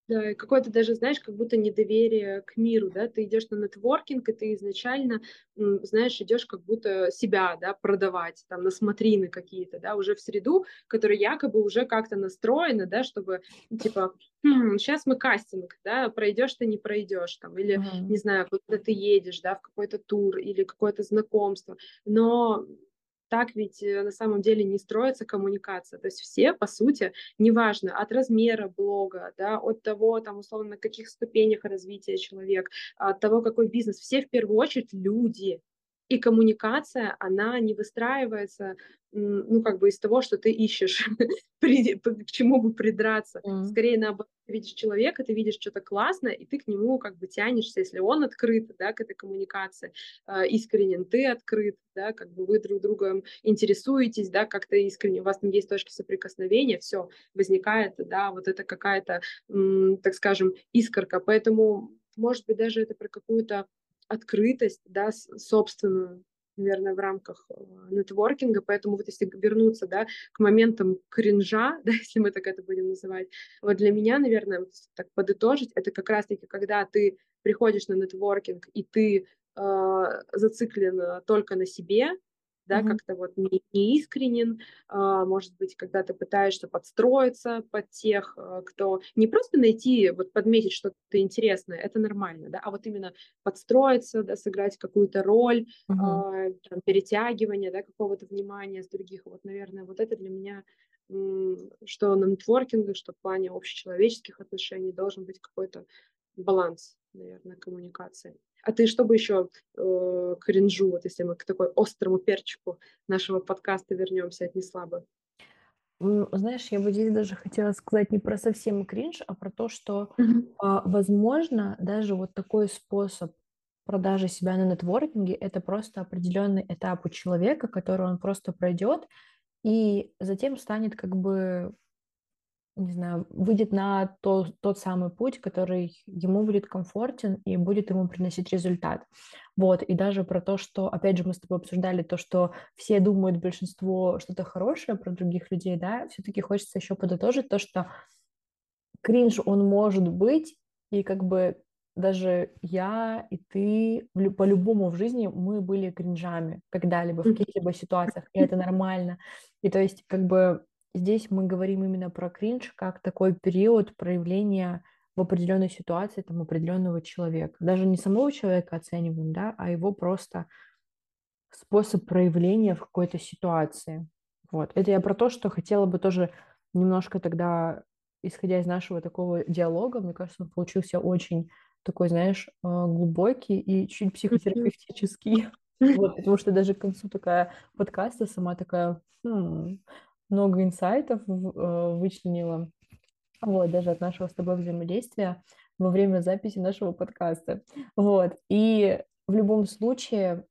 Да, и какое-то даже, знаешь, как будто недоверие к миру, да, ты идешь на нетворкинг, и ты изначально, знаешь, идешь как будто себя, да, продавать, там, на смотрины какие-то, да, уже в среду, которая якобы уже как-то настроена, да, чтобы, типа, хм, сейчас мы кастинг, да, пройдешь ты, не пройдешь, там, или, uh-huh. не знаю, куда ты едешь, да, в какой-то тур или какое-то знакомство, но так ведь э, на самом деле не строится коммуникация. То есть все, по сути, неважно от размера блога, да, от того, там, условно, на каких ступенях развития человек, от того, какой бизнес, все в первую очередь люди. И коммуникация, она не выстраивается ну, как бы из того, что ты ищешь, к чему бы придраться. Mm. Скорее, наоборот, ты видишь человека, ты видишь что-то классное, и ты к нему как бы тянешься, если он открыт, да, к этой коммуникации, э, искренен, ты открыт, да, как бы вы друг другом интересуетесь, да, как-то искренне, у вас там есть точки соприкосновения, все, возникает, да, вот это какая-то, так скажем, искорка. Поэтому, может быть, даже это про какую-то открытость, да, собственную, наверное, в рамках э, нетворкинга, поэтому вот если вернуться, да, к моментам кринжа, да, если мы так это будем называть, вот для меня, наверное, вот так подытожить, это как раз-таки, когда ты приходишь на нетворкинг, и ты э, зациклен только на себе, да, mm-hmm. как-то вот не, не искренен, а, может быть, когда ты пытаешься подстроиться под тех, а, кто не просто найти, вот подметить что-то интересное, это нормально, да, а вот именно подстроиться, да, сыграть какую-то роль, mm-hmm. а, там, перетягивание, да, какого-то внимания с других, вот, наверное, вот это для меня что на нетворкинге, что в плане общечеловеческих отношений должен быть какой-то баланс, наверное, коммуникации. А ты что бы еще э, кринжу, вот если мы к такой острому перчику нашего подкаста вернемся, отнесла бы? Знаешь, я бы здесь даже хотела сказать не про совсем кринж, а про то, что, mm-hmm. возможно, даже вот такой способ продажи себя на нетворкинге – это просто определенный этап у человека, который он просто пройдет, и затем станет как бы не знаю, выйдет на то, тот самый путь, который ему будет комфортен и будет ему приносить результат. Вот, и даже про то, что, опять же, мы с тобой обсуждали то, что все думают, большинство что-то хорошее про других людей, да, все-таки хочется еще подытожить то, что кринж, он может быть, и как бы даже я и ты по-любому в жизни мы были кринжами когда-либо в каких-либо ситуациях, и это нормально. И то есть как бы здесь мы говорим именно про кринж как такой период проявления в определенной ситуации там определенного человека. Даже не самого человека оцениваем, да, а его просто способ проявления в какой-то ситуации. Вот. Это я про то, что хотела бы тоже немножко тогда, исходя из нашего такого диалога, мне кажется, он получился очень такой, знаешь, а, глубокий и чуть психотерапевтический. Вот, потому что даже к концу такая подкаста сама такая, хм, много инсайтов э, вычленила, вот, даже от нашего с тобой взаимодействия во время записи нашего подкаста. Вот, и в любом случае,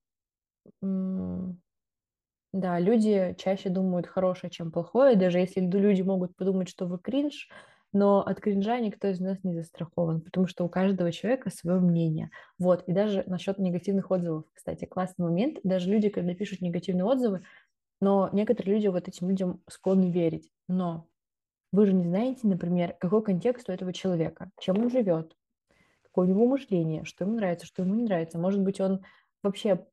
да, люди чаще думают хорошее, чем плохое, даже если люди могут подумать, что вы кринж, но от кринжа никто из нас не застрахован, потому что у каждого человека свое мнение. Вот, и даже насчет негативных отзывов, кстати, классный момент, даже люди, когда пишут негативные отзывы, но некоторые люди вот этим людям склонны верить. Но вы же не знаете, например, какой контекст у этого человека, чем он живет, какое у него мышление, что ему нравится, что ему не нравится. Может быть, он вообще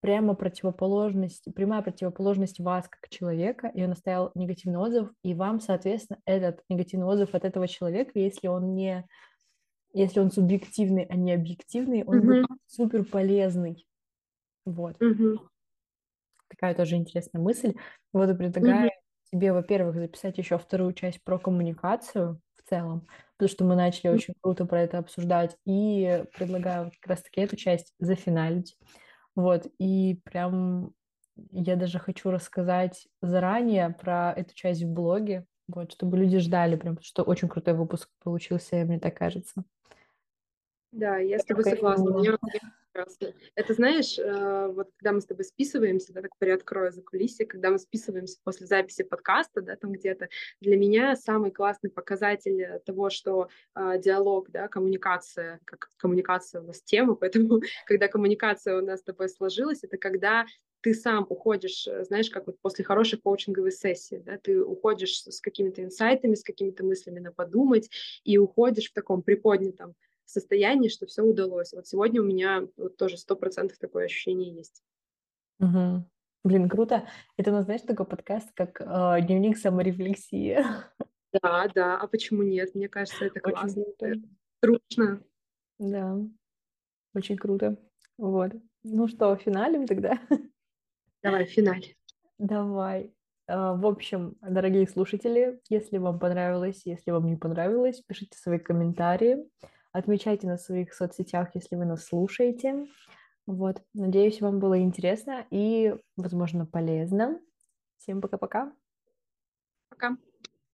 прямо противоположность, прямая противоположность вас как человека, и он оставил негативный отзыв, и вам, соответственно, этот негативный отзыв от этого человека, если он не, если он субъективный, а не объективный, он mm-hmm. будет супер полезный. Вот. Mm-hmm такая тоже интересная мысль. Вот и предлагаю mm-hmm. тебе, во-первых, записать еще вторую часть про коммуникацию в целом, потому что мы начали mm-hmm. очень круто про это обсуждать, и предлагаю как раз-таки эту часть зафиналить. Вот, и прям я даже хочу рассказать заранее про эту часть в блоге, вот, чтобы люди ждали, прям, что очень крутой выпуск получился, мне так кажется. Да, я с тобой согласна. Мне, прекрасно. Это знаешь, э, вот когда мы с тобой списываемся, да, так приоткрою за кулисье, когда мы списываемся после записи подкаста, да, там где-то, для меня самый классный показатель того, что э, диалог, да, коммуникация, как коммуникация у нас тема, поэтому когда коммуникация у нас с тобой сложилась, это когда ты сам уходишь, э, знаешь, как вот после хорошей коучинговой сессии, да, ты уходишь с какими-то инсайтами, с какими-то мыслями на подумать и уходишь в таком приподнятом состоянии, что все удалось. Вот сегодня у меня вот тоже сто процентов такое ощущение есть. Угу. Блин, круто. Это, ну, знаешь, такой подкаст, как э, дневник саморефлексии. Да, да. А почему нет? Мне кажется, это классно. Трудно. Да, очень круто. Вот. Ну что, финалем тогда? Давай, финаль. Давай. А, в общем, дорогие слушатели, если вам понравилось, если вам не понравилось, пишите свои комментарии. Отмечайте на своих соцсетях, если вы нас слушаете. Вот, надеюсь, вам было интересно и, возможно, полезно. Всем пока-пока. Пока. -пока. пока.